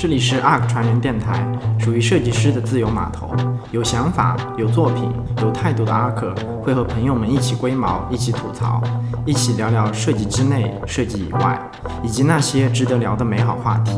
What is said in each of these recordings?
这里是 ARK 传人电台，属于设计师的自由码头。有想法、有作品、有态度的 ARK 会和朋友们一起龟毛，一起吐槽，一起聊聊设计之内、设计以外，以及那些值得聊的美好话题。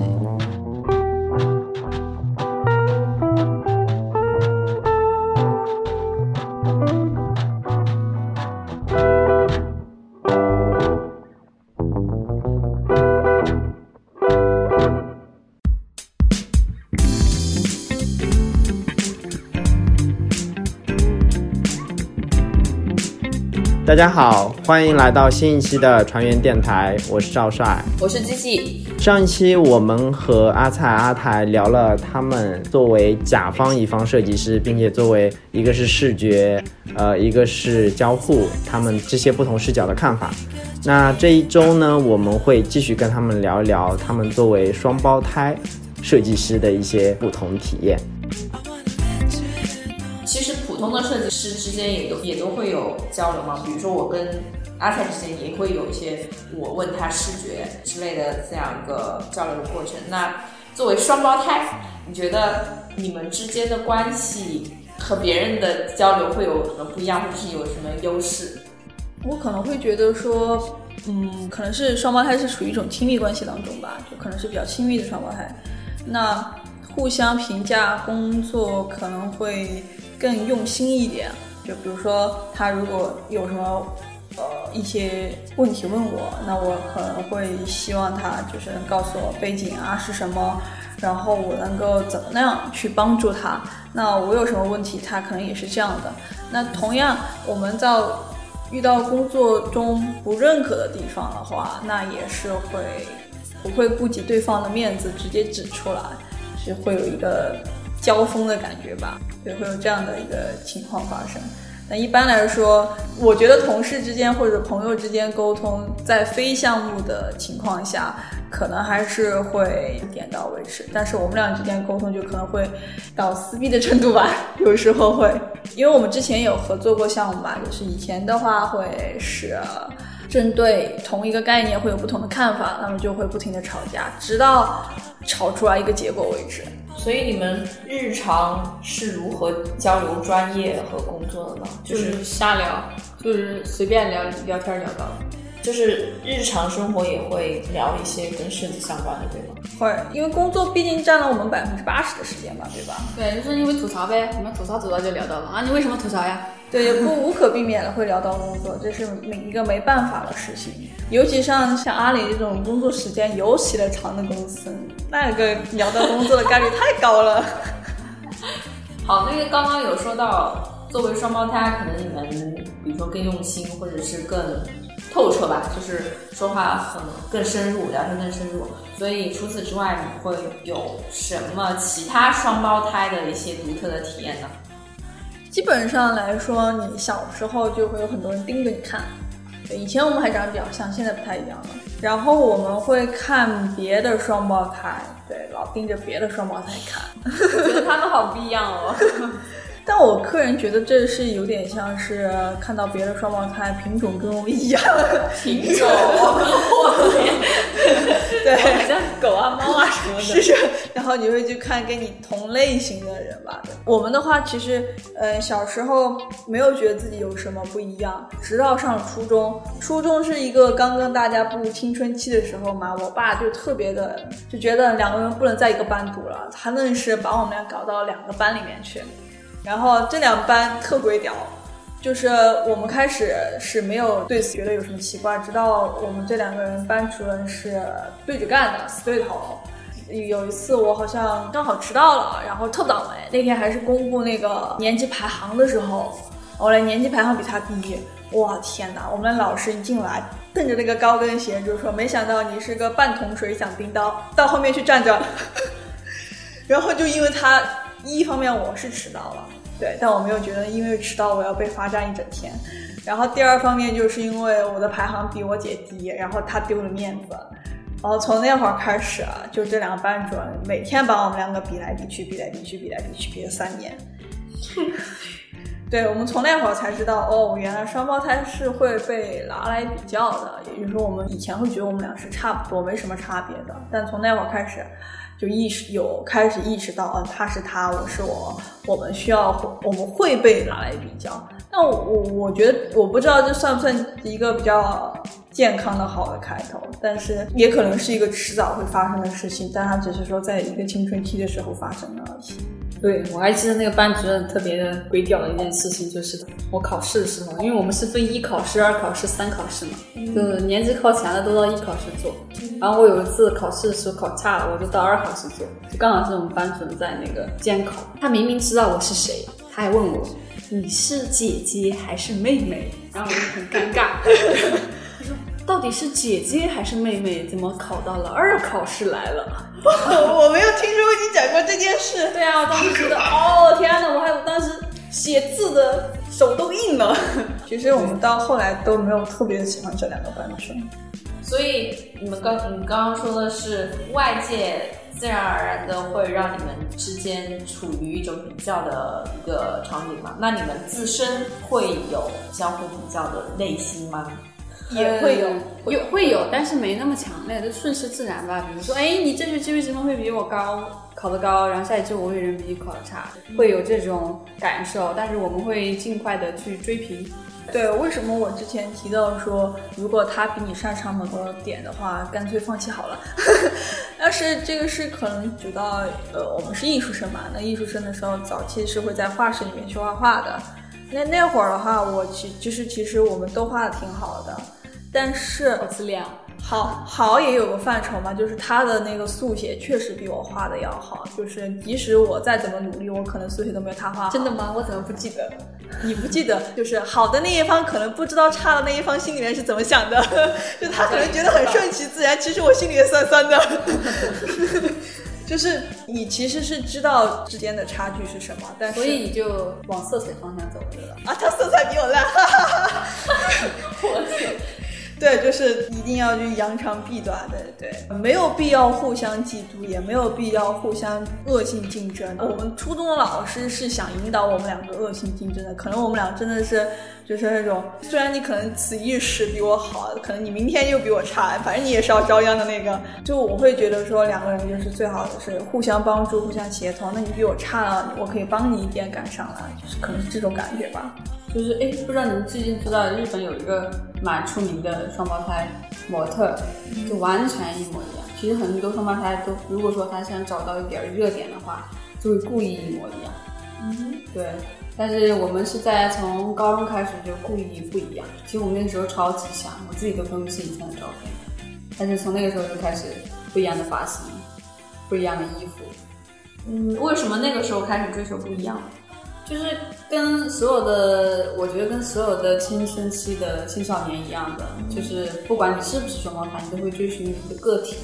大家好，欢迎来到新一期的船员电台，我是赵帅，我是机器。上一期我们和阿菜、阿台聊了他们作为甲方乙方设计师，并且作为一个是视觉，呃，一个是交互，他们这些不同视角的看法。那这一周呢，我们会继续跟他们聊一聊他们作为双胞胎设计师的一些不同体验。普通的设计师之间也都也都会有交流嘛，比如说我跟阿菜之间也会有一些我问他视觉之类的这样一个交流的过程。那作为双胞胎，你觉得你们之间的关系和别人的交流会有什么不一样，或者是有什么优势？我可能会觉得说，嗯，可能是双胞胎是处于一种亲密关系当中吧，就可能是比较亲密的双胞胎。那互相评价工作可能会。更用心一点，就比如说他如果有什么呃一些问题问我，那我可能会希望他就是告诉我背景啊是什么，然后我能够怎么样去帮助他。那我有什么问题，他可能也是这样的。那同样，我们在遇到工作中不认可的地方的话，那也是会不会顾及对方的面子，直接指出来，是会有一个。交锋的感觉吧，对，会有这样的一个情况发生。那一般来说，我觉得同事之间或者朋友之间沟通，在非项目的情况下，可能还是会点到为止。但是我们俩之间沟通就可能会到撕逼的程度吧，有时候会，因为我们之前有合作过项目吧，就是以前的话会是。针对同一个概念会有不同的看法，那么就会不停的吵架，直到吵出来一个结果为止。所以你们日常是如何交流专业和工作的呢？就是瞎聊，就是随便聊聊天聊到。就是日常生活也会聊一些跟设计相关的，对吗？会，因为工作毕竟占了我们百分之八十的时间吧，对吧？对，就是因为吐槽呗，我们吐槽吐槽就聊到了啊，你为什么吐槽呀？对，也不无可避免的会聊到工作，这是每一个没办法的事情。尤其像像阿里这种工作时间尤其的长的公司，那个聊到工作的概率太高了。好，那个刚刚有说到，作为双胞胎，可能你们比如说更用心，或者是更。透彻吧，就是说话很更深入，聊天更深入。所以除此之外，你会有什么其他双胞胎的一些独特的体验呢？基本上来说，你小时候就会有很多人盯着你看。对，以前我们还长得比较像，现在不太一样了。然后我们会看别的双胞胎，对，老盯着别的双胞胎看，觉得他们好不一样哦。但我个人觉得这是有点像是看到别的双胞胎品种跟我一样，品 种，对，像狗啊、猫啊什么的，是。然后你会去看跟你同类型的人吧。我们的话，其实，呃，小时候没有觉得自己有什么不一样，直到上了初中。初中是一个刚跟大家步入青春期的时候嘛，我爸就特别的就觉得两个人不能在一个班读了，他愣是把我们俩搞到两个班里面去。然后这两班特鬼屌，就是我们开始是没有对此觉得有什么奇怪，直到我们这两个人班主任是对着干的，死对头。有一次我好像刚好迟到了，然后特倒霉，那天还是公布那个年级排行的时候，我的年级排行比他低。哇天哪！我们老师一进来，瞪着那个高跟鞋就说：“没想到你是个半桶水响叮当，到后面去站着。”然后就因为他。一方面我是迟到了，对，但我没有觉得因为迟到我要被罚站一整天。然后第二方面就是因为我的排行比我姐低，然后她丢了面子。然后从那会儿开始啊，就这两个班主任每天把我们两个比来比去，比来比去，比来比去，比了三年。对，我们从那会儿才知道，哦，原来双胞胎是会被拿来比较的。也就是说，我们以前会觉得我们俩是差不多，没什么差别的。但从那会儿开始，就意识有开始意识到，嗯，他是他，我是我，我们需要，我们会被拿来比较。那我我觉得，我不知道这算不算一个比较健康的好的开头，但是也可能是一个迟早会发生的事情，但它只是说在一个青春期的时候发生了而已。对，我还记得那个班主任特别的鬼屌的一件事情，就是我考试的时候，因为我们是分一考试、二考试、三考试嘛，就是年级靠前的都到一考试做，然后我有一次考试的时候考差了，我就到二考试做，就刚好是我们班主任在那个监考，他明明知道我是谁，他还问我你是姐姐还是妹妹，然后我就很尴尬，到底是姐姐还是妹妹，怎么考到了二考试来了？我没有听说过你讲过这件事。对啊，我当时 觉得，哦天呐，我还有当时写字的手都硬了。其实我们到后来都没有特别喜欢这两个班的生。所以你们刚你刚刚说的是外界自然而然的会让你们之间处于一种比较的一个场景嘛？那你们自身会有相互比较的内心吗？也会有，有会有，但是没那么强烈，就顺势自然吧。比如说，哎，你这学期为什么会比我高，考得高，然后下一期我为什么比你考得差，会有这种感受。但是我们会尽快的去追平。对，为什么我之前提到说，如果他比你擅长某个点的话，干脆放弃好了。但是这个是可能主到，呃，我们是艺术生嘛，那艺术生的时候，早期是会在画室里面去画画的。那那会儿的话，我其就是其实我们都画的挺好的。但是好自恋，好好也有个范畴嘛，就是他的那个速写确实比我画的要好，就是即使我再怎么努力，我可能速写都没有他画好。真的吗？我怎么不记得？你不记得？就是好的那一方可能不知道差的那一方心里面是怎么想的，就他可能觉得很顺其自然，其实我心里也酸酸的。就是你其实是知道之间的差距是什么，但是所以你就往色彩方向走了？啊，他色彩比我烂，我天。对，就是一定要去扬长避短的，对，没有必要互相嫉妒，也没有必要互相恶性竞争。我们初中的老师是想引导我们两个恶性竞争的，可能我们俩真的是就是那种，虽然你可能此一时比我好，可能你明天又比我差，反正你也是要遭殃的那个。就我会觉得说，两个人就是最好的是互相帮助、互相协同。那你比我差了，我可以帮你一点赶上来，就是可能是这种感觉吧。就是哎，不知道你们最近知道日本有一个蛮出名的双胞胎模特，就完全一模一样。其实很多双胞胎都，如果说他想找到一点热点的话，就会故意一模一样。嗯，对。但是我们是在从高中开始就故意不一样。其实我们那时候超级像，我自己都分不清以前的照片。但是从那个时候就开始不一样的发型，不一样的衣服。嗯，为什么那个时候开始追求不一样？就是跟所有的，我觉得跟所有的青春期的青少年一样的，就是不管你是不是双胞胎，你都会追寻你的个体，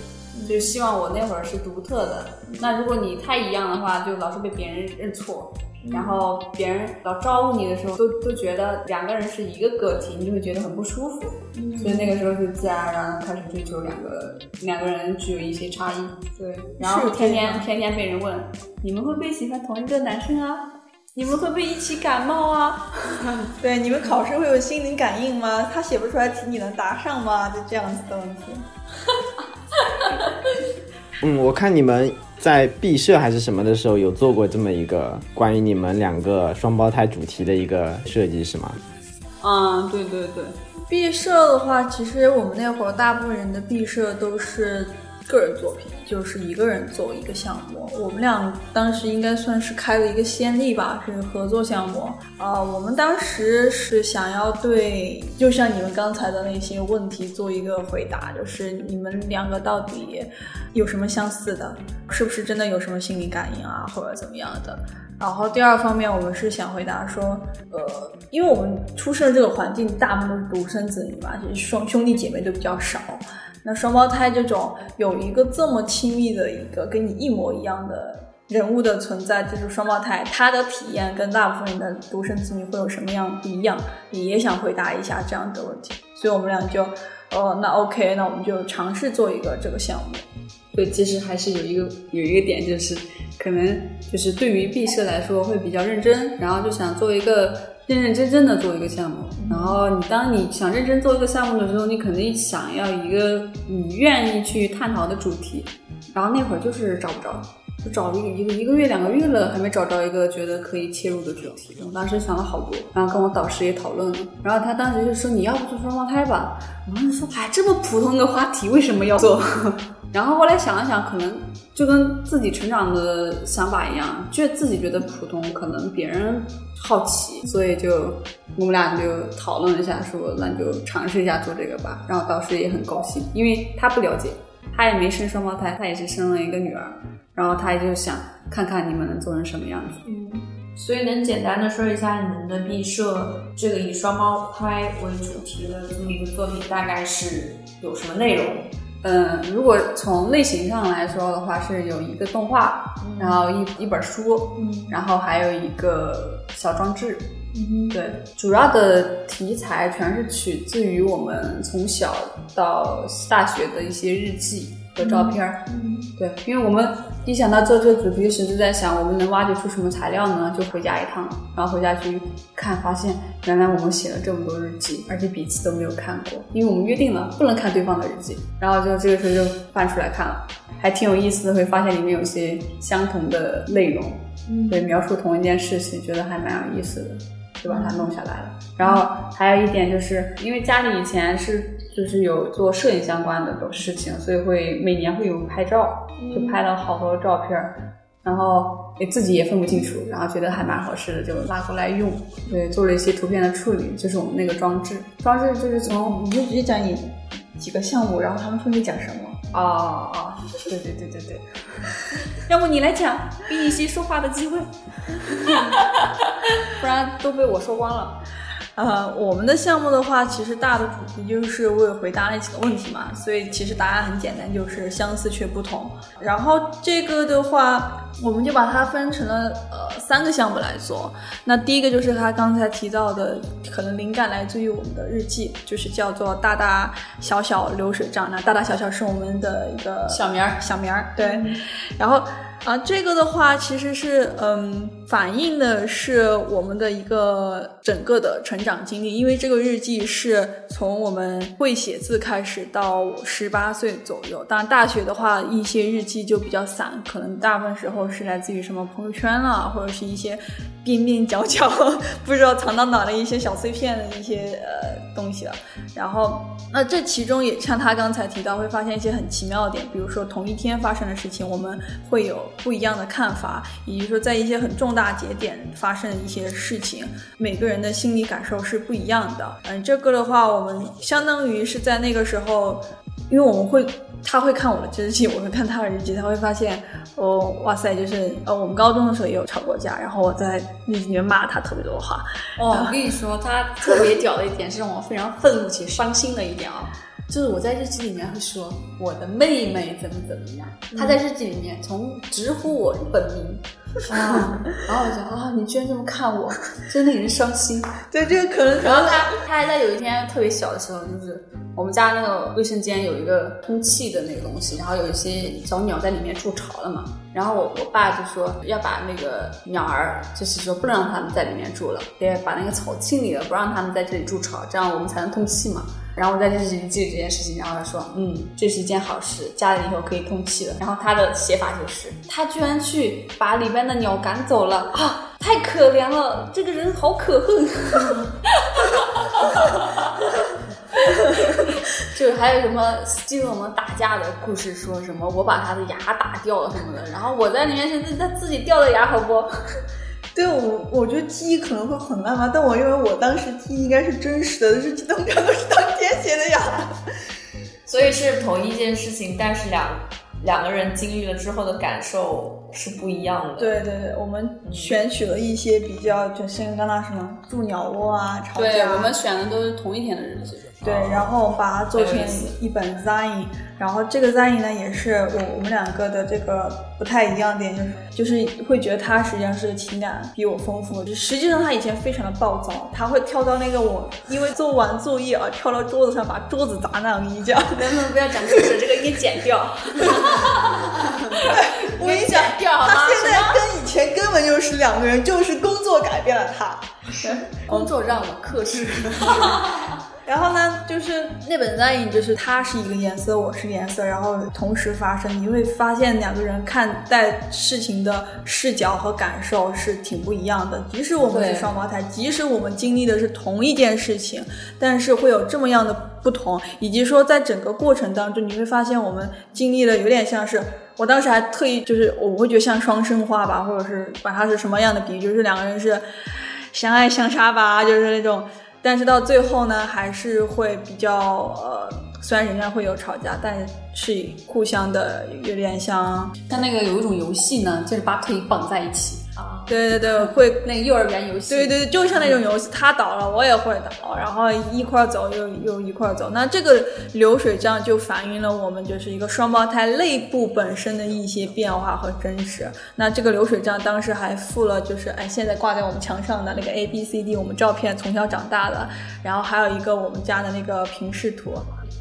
就希望我那会儿是独特的。那如果你太一样的话，就老是被别人认错，然后别人老招呼你的时候，都都觉得两个人是一个个体，你就会觉得很不舒服。所以那个时候就自然而然开始追求两个两个人具有一些差异。对，然后天天天天被人问，你们会不会喜欢同一个男生啊？你们会不会一起感冒啊？对，你们考试会有心灵感应吗？他写不出来题，你能答上吗？就这样子的问题。嗯，我看你们在毕设还是什么的时候有做过这么一个关于你们两个双胞胎主题的一个设计，是吗？嗯，对对对。毕设的话，其实我们那会儿大部分人的毕设都是。个人作品就是一个人做一个项目，我们俩当时应该算是开了一个先例吧，是合作项目啊。我们当时是想要对，就像你们刚才的那些问题做一个回答，就是你们两个到底有什么相似的，是不是真的有什么心理感应啊，或者怎么样的？然后第二方面，我们是想回答说，呃，因为我们出生的这个环境大部分独生子女嘛，其实双兄弟姐妹都比较少。那双胞胎这种有一个这么亲密的一个跟你一模一样的人物的存在，就是双胞胎，他的体验跟大部分人的独生子女会有什么样不一样？你也想回答一下这样的问题，所以我们俩就，呃，那 OK，那我们就尝试做一个这个项目。对，其实还是有一个有一个点，就是可能就是对于毕设来说会比较认真，然后就想做一个认认真真的做一个项目。然后你当你想认真做一个项目的时候，你肯定想要一个你愿意去探讨的主题。然后那会儿就是找不着，就找了一个一个一个月两个月了，还没找着一个觉得可以切入的主题。我当时想了好多，然后跟我导师也讨论了。然后他当时就说你要不做双胞胎吧？我当时说哎，这么普通的话题为什么要做？然后后来想了想，可能就跟自己成长的想法一样，就自己觉得普通，可能别人好奇，所以就我们俩就讨论了一下，说那就尝试一下做这个吧。然后导师也很高兴，因为他不了解，他也没生双胞胎，他也是生了一个女儿，然后他就想看看你们能做成什么样子。嗯，所以能简单的说一下你们的毕设这个以双胞胎为主题的这么一个作品大概是有什么内容？嗯，如果从类型上来说的话，是有一个动画，然后一一本书，嗯。然后还有一个小装置。嗯对，主要的题材全是取自于我们从小到大学的一些日记和照片。儿。嗯。对，因为我们一想到做这个主题时，就在想我们能挖掘出什么材料呢？就回家一趟，然后回家去看，发现原来我们写了这么多日记，而且彼此都没有看过，因为我们约定了不能看对方的日记。然后就这个时候就翻出来看了，还挺有意思的，会发现里面有些相同的内容，嗯对，描述同一件事情，觉得还蛮有意思的。就把它弄下来了。然后还有一点就是，因为家里以前是就是有做摄影相关的事情，所以会每年会有拍照，就拍了好多照片儿。然后也自己也分不清楚，然后觉得还蛮合适的，就拉过来用。对，做了一些图片的处理，就是我们那个装置。装置就是从你就直接讲你几个项目，然后他们分别讲什么。哦哦，对对对对对，要不你来讲，给你一些说话的机会，不然都被我说光了。呃，我们的项目的话，其实大的主题就是为了回答那几个问题嘛，所以其实答案很简单，就是相似却不同。然后这个的话，我们就把它分成了呃三个项目来做。那第一个就是他刚才提到的，可能灵感来自于我们的日记，就是叫做大大小小流水账。那大大小小是我们的一个小名儿小名儿，对。然后啊，这个的话其实是嗯，反映的是我们的一个整个的成长经历，因为这个日记是从我们会写字开始到十八岁左右。当然，大学的话，一些日记就比较散，可能大部分时候是来自于什么朋友圈啦，或者是一些边边角角不知道藏到哪的一些小碎片的一些呃东西了。然后，那这其中也像他刚才提到，会发现一些很奇妙的点，比如说同一天发生的事情，我们会有不一样的看法，以及说在一些很重大节点发生的一些事情，每个人的心理感受是不一样的。嗯，这个的话，我们相当于是在那个时候，因为我们会。他会看我的日记，我会看他的日记，他会发现，哦，哇塞，就是呃，我们高中的时候也有吵过架，然后我在日记里面骂他特别多话，哦，我跟你说，他特别屌的一点是让我非常愤怒且伤心的一点啊，就是我在日记里面会说我的妹妹怎么怎么样，她在日记里面从直呼我本名。啊，然后我就啊，你居然这么看我，真令人伤心。对，这个可能然后他他还在有一天特别小的时候，就是我们家那个卫生间有一个通气的那个东西，然后有一些小鸟在里面筑巢了嘛。然后我我爸就说要把那个鸟儿，就是说不能让它们在里面住了，得把那个草清理了，不让它们在这里筑巢，这样我们才能通气嘛。然后我在日记里记这件事情，然后他说，嗯，这是一件好事，家里以后可以通气了。然后他的写法就是，他居然去把里边的鸟赶走了啊，太可怜了，这个人好可恨。哈哈哈就还有什么记得我们打架的故事，说什么我把他的牙打掉了什么的，然后我在里面是他自己掉的牙，好不？对我，我觉得记忆可能会很慢吧，但我因为我当时记忆应该是真实的，日记本上都是当天写的呀。所以是同一件事情，但是两两个人经历了之后的感受是不一样的。对对对，我们选取了一些比较，就像刚刚什么住鸟窝啊、吵架，对我们选的都是同一天的日子。对，然后把它做成一本 zine，然后这个 zine 呢也是我我们两个的这个不太一样的点，就是就是会觉得他实际上是情感比我丰富，就实际上他以前非常的暴躁，他会跳到那个我因为做完作业而跳到桌子上把桌子砸烂，我跟你讲，能不能不要讲故事，这个应该剪掉。两个人就是工作改变了他。工作让我克制。然后呢，就是那本 line，就是它是一个颜色，我是颜色，然后同时发生，你会发现两个人看待事情的视角和感受是挺不一样的。即使我们是双胞胎，即使我们经历的是同一件事情，但是会有这么样的不同，以及说在整个过程当中，你会发现我们经历了有点像是。我当时还特意就是我会觉得像双生花吧，或者是把它是什么样的比喻，就是两个人是相爱相杀吧，就是那种。但是到最后呢，还是会比较呃，虽然人家会有吵架，但是互相的有点像，像那个有一种游戏呢，就是把腿绑在一起，啊，对对对，会，那个幼儿园游戏。对对对，就像那种游戏，他倒了我也会倒，然后一块儿走又又一块儿走。那这个流水账就反映了我们就是一个双胞胎内部本身的一些变化和真实。那这个流水账当时还附了就是哎，现在挂在我们墙上的那个 A B C D 我们照片从小长大的，然后还有一个我们家的那个平视图。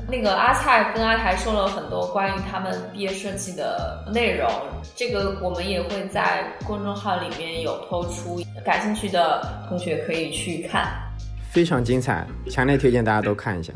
那个阿菜跟阿台说了很多关于他们毕业设计的内容，这个我们也会在公众号里面有抛出，感兴趣的同学可以去看。非常精彩，强烈推荐大家都看一下。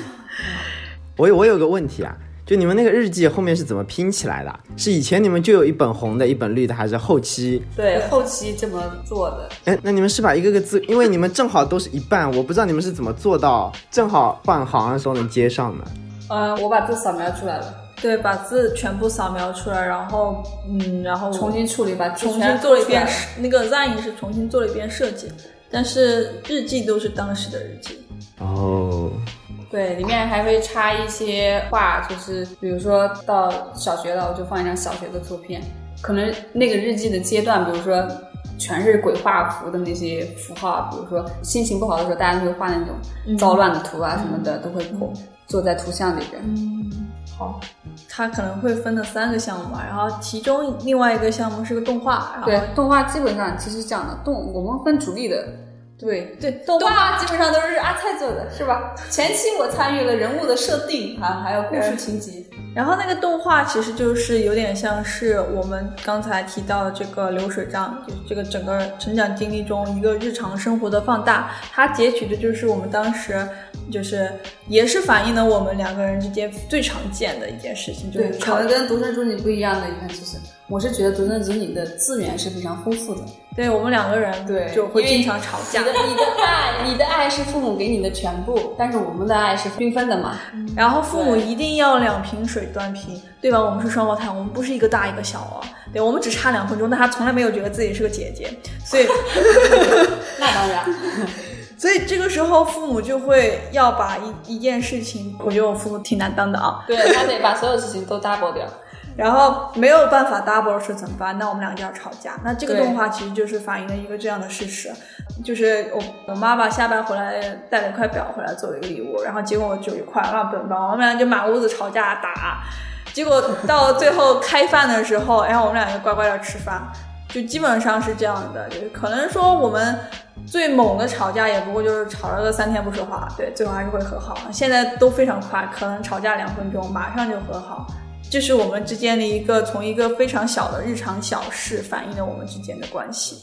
我有我有个问题啊，就你们那个日记后面是怎么拼起来的？是以前你们就有一本红的，一本绿的，还是后期？对，后期这么做的。哎，那你们是把一个个字，因为你们正好都是一半，我不知道你们是怎么做到正好换行的时候能接上的。嗯，我把字扫描出来了，对，把字全部扫描出来，然后嗯，然后重新处理，把字重新做了一遍那个 Zine 是重新做了一遍设计，但是日记都是当时的日记。哦，对，里面还会插一些画，就是比如说到小学了，我就放一张小学的图片。可能那个日记的阶段，比如说全是鬼画符的那些符号，比如说心情不好的时候，大家就会画那种糟乱的图啊什么的，都会做做在图像里边。好，它可能会分的三个项目吧，然后其中另外一个项目是个动画，对，动画基本上其实讲的动，我们分主力的。对对动画基本上都是阿菜做的，是吧？前期我参与了人物的设定啊，还有故事情节。然后那个动画其实就是有点像是我们刚才提到的这个流水账，就是这个整个成长经历中一个日常生活的放大。它截取的就是我们当时就是也是反映了我们两个人之间最常见的一件事情，就是对，吵能跟独生子女不一样的，你看，就是我是觉得独生子女的资源是非常丰富的。对我们两个人对就会经常吵架你。的你的爱，你的爱是父母给你的全部，但是我们的爱是缤纷的嘛。然后父母一定要两瓶水端平，对吧？我们是双胞胎，我们不是一个大一个小哦，对，我们只差两分钟，但他从来没有觉得自己是个姐姐，所以 那当然，所以这个时候父母就会要把一一件事情，我觉得我父母挺难当的啊，对他得把所有事情都 double 掉。然后没有办法 double 是怎么办？那我们俩就要吵架。那这个动画其实就是反映了一个这样的事实，就是我我妈妈下班回来带了一块表回来作为一个礼物，然后结果我就一块那不能帮，我们俩就满屋子吵架打，结果到最后开饭的时候，然后我们俩就乖乖的吃饭，就基本上是这样的，就是可能说我们。最猛的吵架也不过就是吵了个三天不说话，对，最后还是会和好。现在都非常快，可能吵架两分钟，马上就和好。这是我们之间的一个从一个非常小的日常小事反映了我们之间的关系。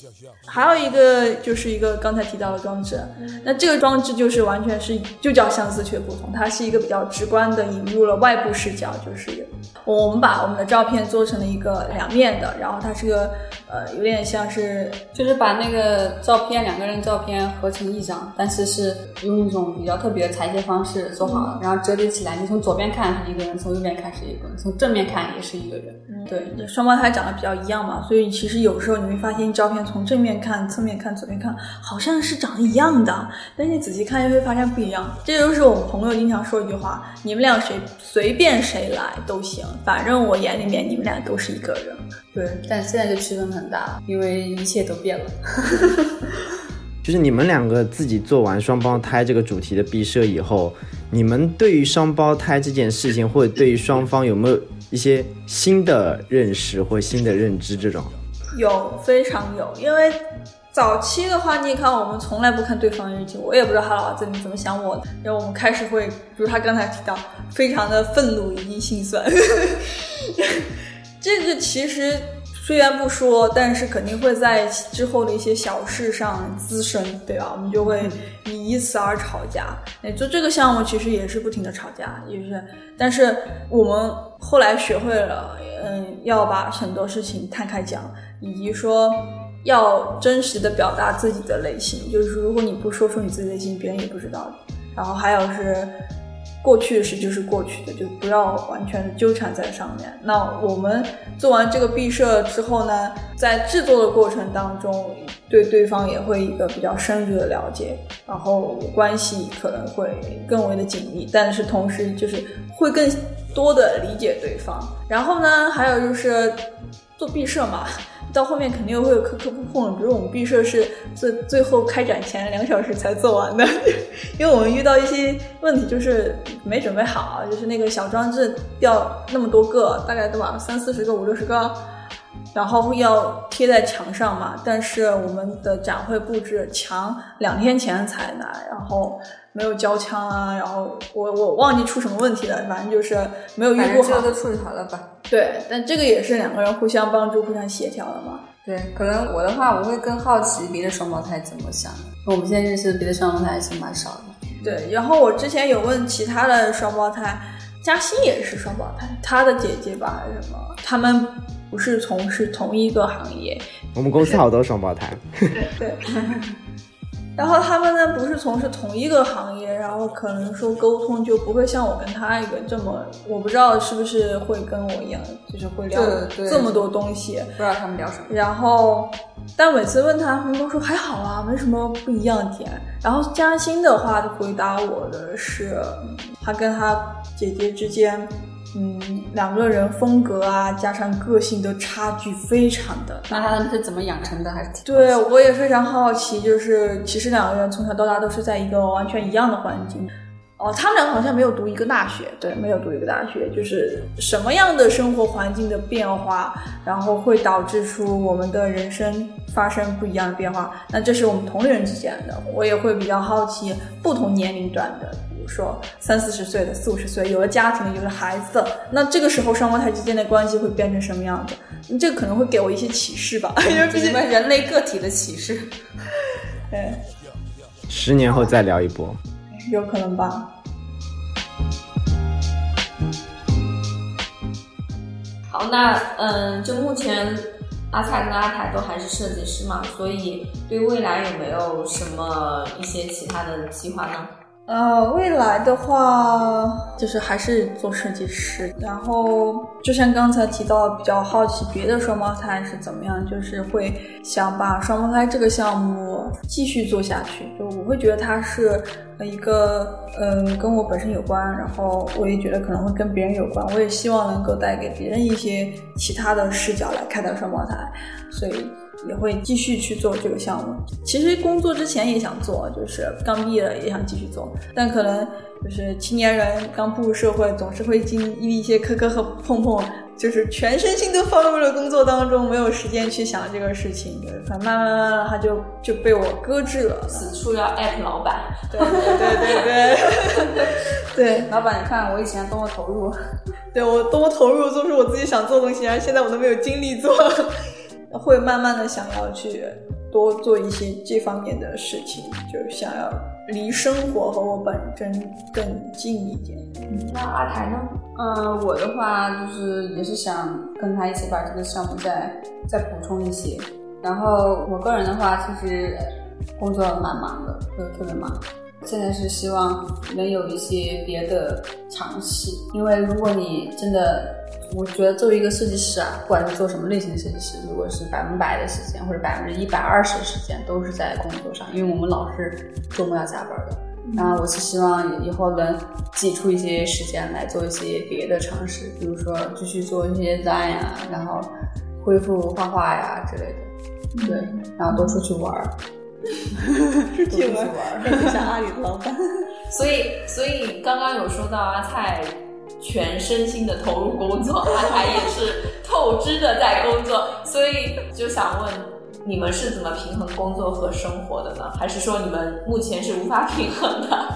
还有一个就是一个刚才提到的装置，那这个装置就是完全是就叫相似却不同，它是一个比较直观的引入了外部视角，就是我们把我们的照片做成了一个两面的，然后它是个呃有点像是就是把那个照片两个人照片合成一张，但是是用一种比较特别的裁切方式做好了，然后折叠起来，你从左边看是一个人，从右边看是一个人，从正面看也是一个人。对，双胞胎长得比较一样嘛，所以其实有时候你会发现照片从正面看、侧面看、左边看，好像是长得一样的，但是你仔细看又会发现不一样。这就是我们朋友经常说一句话：你们俩谁随便谁来都行，反正我眼里面你们俩都是一个人。对，但现在就区分很大，因为一切都变了。就是你们两个自己做完双胞胎这个主题的毕设以后，你们对于双胞胎这件事情，或者对于双方有没有一些新的认识或新的认知？这种有，非常有，因为早期的话，你看我们从来不看对方日记，我也不知道他老子怎么想我的。然后我们开始会，比如他刚才提到，非常的愤怒以及心酸。这个其实虽然不说，但是肯定会在之后的一些小事上滋生，对吧？我们就会以以此而吵架。哎，做这个项目其实也是不停的吵架，也是，但是我们后来学会了，嗯，要把很多事情摊开讲，以及说要真实的表达自己的内心。就是如果你不说出你自己的内心，别人也不知道。然后还有是。过去的事就是过去的，就不要完全纠缠在上面。那我们做完这个毕设之后呢，在制作的过程当中，对对方也会一个比较深入的了解，然后关系可能会更为的紧密。但是同时就是会更多的理解对方。然后呢，还有就是做毕设嘛。到后面肯定会有磕磕碰碰，比如我们毕设是最最后开展前两小时才做完的，因为我们遇到一些问题，就是没准备好，就是那个小装置掉那么多个，大概多少三四十个、五六十个，然后要贴在墙上嘛。但是我们的展会布置墙两天前才拿，然后没有胶枪啊，然后我我忘记出什么问题了，反正就是没有预估好。这个都处理好了吧？对，但这个也是两个人互相帮助、互相协调的嘛。对，可能我的话，我会更好奇别的双胞胎怎么想的。我们现在认识的别的双胞胎还是蛮少的。对，然后我之前有问其他的双胞胎，嘉欣也是双胞胎，她的姐姐吧还是什么？他们不是从事同一个行业。我们公司好多双胞胎。对。然后他们呢不是从事同一个行业，然后可能说沟通就不会像我跟他一个这么，我不知道是不是会跟我一样，就是会聊这么多东西，不知道他们聊什么。然后，但每次问他，他们都说还好啊，没什么不一样点。然后嘉欣的话回答我的是，他跟他姐姐之间。嗯，两个人风格啊，加上个性的差距非常的。那他们是怎么养成的？还是对我也非常好奇。就是其实两个人从小到大都是在一个完全一样的环境。哦，他们两个好像没有读一个大学，对，没有读一个大学。就是什么样的生活环境的变化，然后会导致出我们的人生发生不一样的变化。那这是我们同龄人之间的，我也会比较好奇不同年龄段的。比如说三四十岁的、四五十岁有了家庭、有了孩子的，那这个时候双胞胎之间的关系会变成什么样子？这个可能会给我一些启示吧，因为毕竟人类个体的启示。对，十年后再聊一波，有可能吧。好，那嗯，就目前阿菜跟阿台都还是设计师嘛，所以对未来有没有什么一些其他的计划呢？呃，未来的话就是还是做设计师，然后就像刚才提到，比较好奇别的双胞胎是怎么样，就是会想把双胞胎这个项目继续做下去。就我会觉得它是一个，嗯，跟我本身有关，然后我也觉得可能会跟别人有关，我也希望能够带给别人一些其他的视角来看待双胞胎，所以。也会继续去做这个项目。其实工作之前也想做，就是刚毕业了也想继续做，但可能就是青年人刚步入社会，总是会经历一些磕磕和碰碰，就是全身心都放入了工作当中，没有时间去想这个事情。反正慢慢慢慢，他就就被我搁置了。此处要艾特老板。对对对对 对，老板，你看我以前多么投入，对我多么投入做出我自己想做的东西，然后现在我都没有精力做。会慢慢的想要去多做一些这方面的事情，就是想要离生活和我本真更近一点。那阿台呢？嗯，我的话就是也是想跟他一起把这个项目再再补充一些。然后我个人的话，其实工作蛮忙的，特特别忙。现在是希望能有一些别的尝试，因为如果你真的，我觉得作为一个设计师啊，不管是做什么类型的设计师，如果是百分百的时间或者百分之一百二十的时间都是在工作上，因为我们老是周末要加班的。那我是希望以后能挤出一些时间来做一些别的尝试，比如说继续做一些 design 呀，然后恢复画画呀之类的，对，然后多出去玩儿。出去玩，儿，像阿里的老板。所以，所以刚刚有说到阿菜全身心的投入工作，他才也是透支的在工作，所以就想问你们是怎么平衡工作和生活的呢？还是说你们目前是无法平衡的？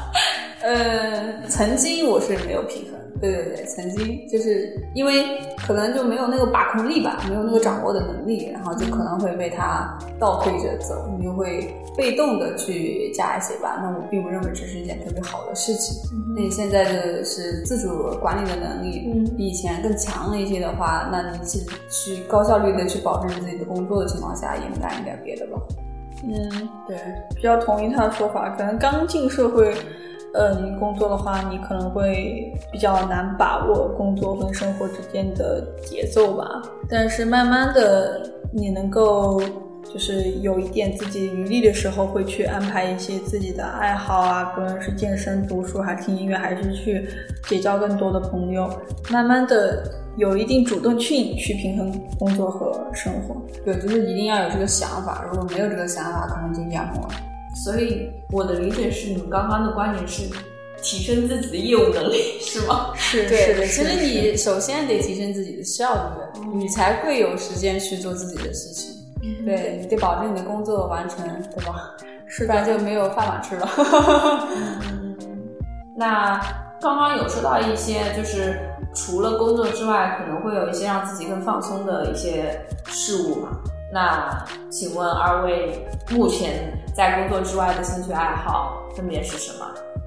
呃，曾经我是没有平衡。对对对，曾经就是因为可能就没有那个把控力吧，没有那个掌握的能力，然后就可能会被他倒推着走，你就会被动的去加一些吧。那我并不认为这是一件特别好的事情。那你现在的是自主管理的能力比以前更强了一些的话，那你去去高效率的去保证自己的工作的情况下，也能干一点别的吧。嗯，对，比较同意他的说法。可能刚进社会，呃，你工作的话，你可能会比较难把握工作跟生活之间的节奏吧。但是慢慢的，你能够就是有一点自己余力的时候，会去安排一些自己的爱好啊，不论是健身、读书，还是听音乐，还是去结交更多的朋友。慢慢的。有一定主动去去平衡工作和生活，对，就是一定要有这个想法。如果没有这个想法，可能就淹没了。所以我的理解是，你们刚刚的观点是提升自己的业务能力，是吗？是对的。其实你首先得提升自己的效率，你才会有时间去做自己的事情。对你得保证你的工作完成，对吧？是，不然就没有饭碗吃了。那刚刚有说到一些，就是。除了工作之外，可能会有一些让自己更放松的一些事物嘛？那请问二位目前在工作之外的兴趣爱好分别是什么？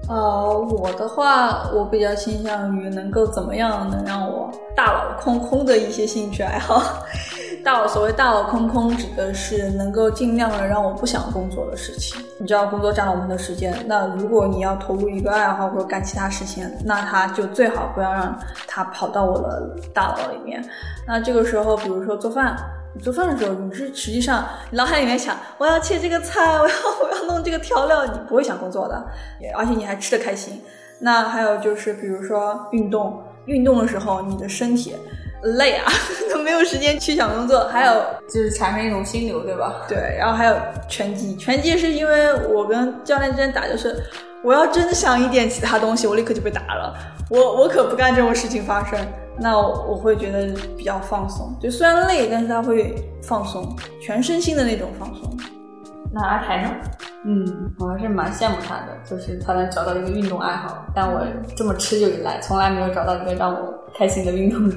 呃，我的话，我比较倾向于能够怎么样能让我大脑空空的一些兴趣爱好。大脑所谓大脑空空，指的是能够尽量的让我不想工作的事情。你知道，工作占了我们的时间，那如果你要投入一个爱好或者干其他事情，那他就最好不要让他跑到我的大脑里面。那这个时候，比如说做饭，你做饭的时候，你是实际上脑海里面想，我要切这个菜，我要我要弄这个调料，你不会想工作的，而且你还吃的开心。那还有就是，比如说运动，运动的时候，你的身体。累啊，都没有时间去想工作。还有就是产生一种心流，对吧？对，然后还有拳击，拳击是因为我跟教练之间打，就是我要真想一点其他东西，我立刻就被打了。我我可不干这种事情发生，那我会觉得比较放松。就虽然累，但是他会放松，全身心的那种放松。那阿台呢？嗯，我还是蛮羡慕他的，就是他能找到一个运动爱好。但我这么持久以来，从来没有找到一个让我开心的运动。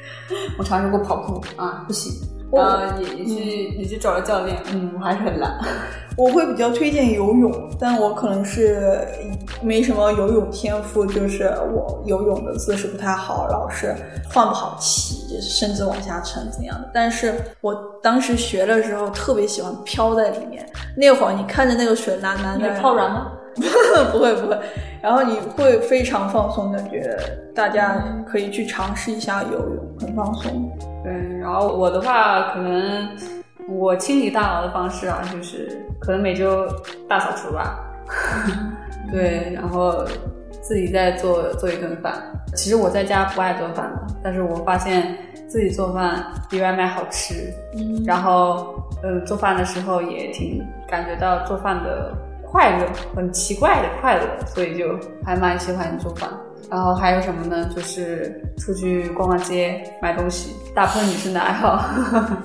我尝试过跑步啊，不行，啊，也也去也去找了教练，嗯，我还是很懒。我会比较推荐游泳，但我可能是没什么游泳天赋，就是我游泳的姿势不太好，老是换不好气，就是身子往下沉怎样的。但是我当时学的时候特别喜欢飘在里面，那会儿你看着那个水蓝蓝的，泡软吗？不会不会，然后你会非常放松，感觉大家可以去尝试一下游泳，很放松。对，然后我的话，可能我清理大脑的方式啊，就是可能每周大扫除吧。对，然后自己再做做一顿饭。其实我在家不爱做饭的，但是我发现自己做饭比外卖好吃。嗯，然后嗯，做饭的时候也挺感觉到做饭的。快乐，很奇怪的快乐，所以就还蛮喜欢做饭。然后还有什么呢？就是出去逛逛街、买东西，大部分女生的爱好。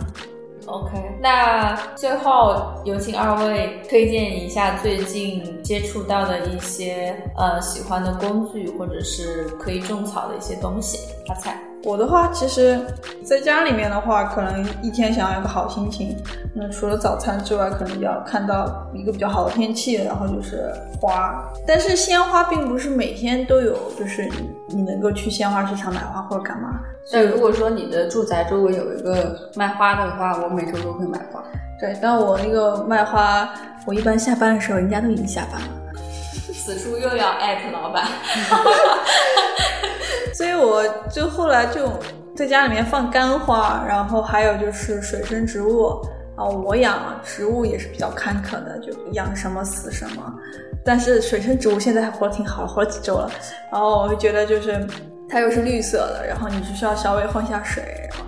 OK，那最后有请二位推荐一下最近接触到的一些呃喜欢的工具，或者是可以种草的一些东西。发财。我的话，其实在家里面的话，可能一天想要有个好心情，那除了早餐之外，可能要看到一个比较好的天气，然后就是花。但是鲜花并不是每天都有，就是你你能够去鲜花市场买花或者干嘛。但如果说你的住宅周围有一个卖花的话，我每周都会买花。对，但我那个卖花，我一般下班的时候，人家都已经下班了。此处又要艾特老板。所以我就后来就在家里面放干花，然后还有就是水生植物啊。我养植物也是比较坎坷的，就养什么死什么。但是水生植物现在还活挺好，活了几周了。然后我就觉得就是它又是绿色的，然后你只需要稍微换下水。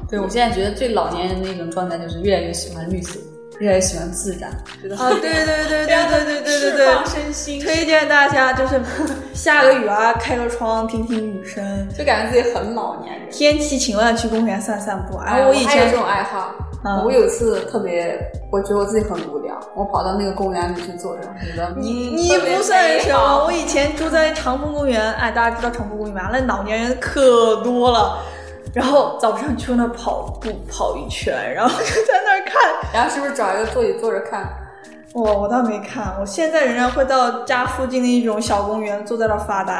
对我现在觉得最老年人的一种状态就是越来越喜欢绿色。越来越喜欢自然，觉得啊，对对对对对对对对对，身心，推荐大家就是 下个雨啊，开个窗听听雨声，就感觉自己很老年人。天气晴了，去公园散散步。哎，我以前这种爱好，我有一次特别，我觉得我自己很无聊，我跑到那个公园里去坐着，觉得你你不算什么，我以前住在长风公园，哎，大家知道长风公园吗？那老年人可多了。然后早上去那跑步跑一圈，然后就在那儿看，然后是不是找一个座椅坐着看？我我倒没看，我现在仍然会到家附近的一种小公园坐在那发呆。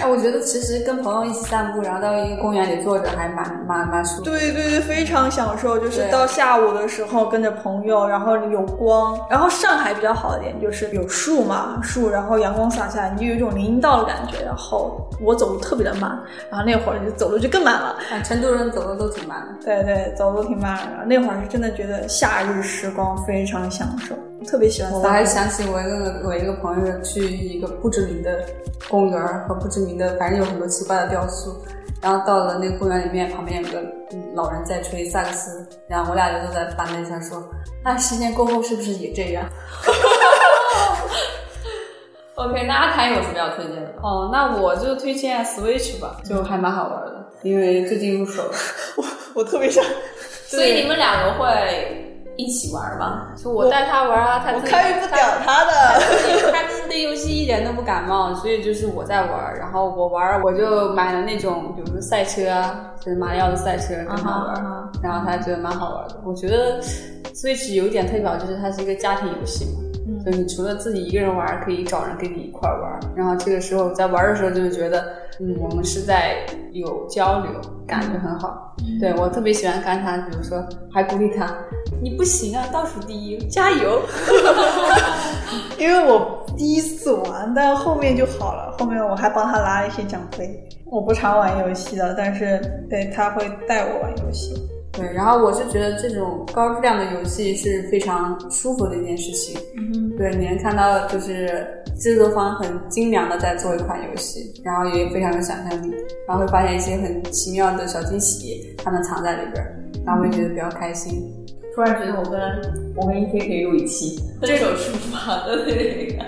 哎，我觉得其实跟朋友一起散步，然后到一个公园里坐着，还蛮蛮蛮舒服。对对对，非常享受。就是到下午的时候跟着朋友，然后有光，然后上海比较好一点就是有树嘛，树，然后阳光洒下来，你就有一种林荫道的感觉。然后我走路特别的慢，然后那会儿就走路就更慢了。啊，成都人走路都挺慢的。对对，走路挺慢的。那会儿是真的觉得夏日时光非常享受。特别喜欢。我还想起我一个我一个朋友去一个不知名的公园和不知名的，反正有很多奇怪的雕塑。然后到了那个公园里面，旁边有个老人在吹萨克斯，然后我俩就坐在板凳上说：“那十年过后是不是也这样？” OK，那阿谭有什么要推荐的？哦，那我就推荐 Switch 吧，就还蛮好玩的，因为最近入手了。我我特别想，所以你们两个会。一起玩吧？就我带他玩啊，他我开不了他的，他自己对 游戏一点都不感冒，所以就是我在玩，然后我玩我就买了那种，比如说赛车啊，就是马里奥的赛车跟他玩，然后他觉得蛮好玩的。我觉得 Switch 有一点特别好，就是它是一个家庭游戏嘛。就你除了自己一个人玩，可以找人跟你一块玩。然后这个时候在玩的时候，就会觉得，嗯，我们是在有交流，感觉很好。对我特别喜欢看他，比如说还鼓励他，你不行啊，倒数第一，加油。因为我第一次玩，但后面就好了。后面我还帮他拿了一些奖杯。我不常玩游戏的，但是对他会带我玩游戏。对，然后我是觉得这种高质量的游戏是非常舒服的一件事情。嗯，对，你能看到就是制作方很精良的在做一款游戏，然后也非常有想象力，然后会发现一些很奇妙的小惊喜，他们藏在里边，然后会觉得比较开心。突然觉得我跟我跟一菲可以录一期分手厨房的那个，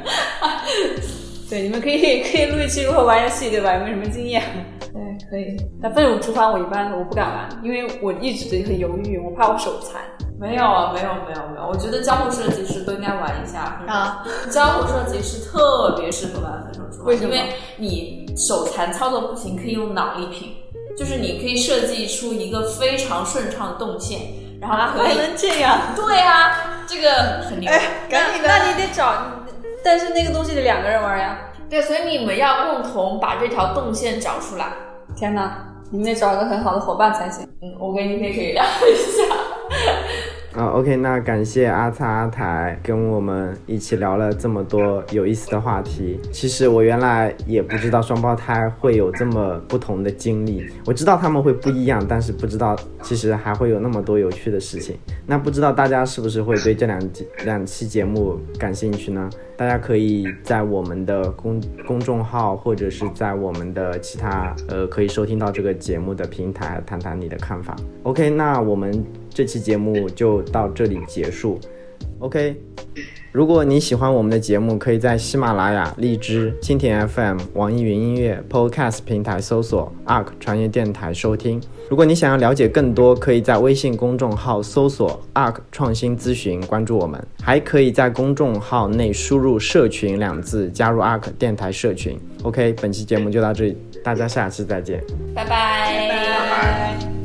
对，你们可以可以录一期如何玩游戏，对吧？有没有什么经验？可以，但分手厨房我一般我不敢玩，因为我一直很犹豫，我怕我手残。没有啊，没有没有没有，我觉得交互设计师都应该玩一下 啊。交互设计师特别适合玩分手厨房，因为你手残操作不行，可以用脑力拼，就是你可以设计出一个非常顺畅的动线，然后可以能这样。对啊，这个很牛。赶紧的，那你得找，但是那个东西得两个人玩呀。对，所以你们要共同把这条动线找出来。天哪，你得找一个很好的伙伴才行。嗯，我跟你天可以聊一下。啊，OK，那感谢阿灿阿台跟我们一起聊了这么多有意思的话题。其实我原来也不知道双胞胎会有这么不同的经历，我知道他们会不一样，但是不知道其实还会有那么多有趣的事情。那不知道大家是不是会对这两两期节目感兴趣呢？大家可以在我们的公公众号，或者是在我们的其他呃可以收听到这个节目的平台谈谈你的看法。OK，那我们这期节目就到这里结束。OK，如果你喜欢我们的节目，可以在喜马拉雅、荔枝、蜻蜓 FM、网易云音乐、Podcast 平台搜索 ARK 传业电台收听。如果你想要了解更多，可以在微信公众号搜索 ARK 创新咨询，关注我们。还可以在公众号内输入“社群”两字，加入 ARK 电台社群。OK，本期节目就到这里，大家下期再见，拜拜，拜拜。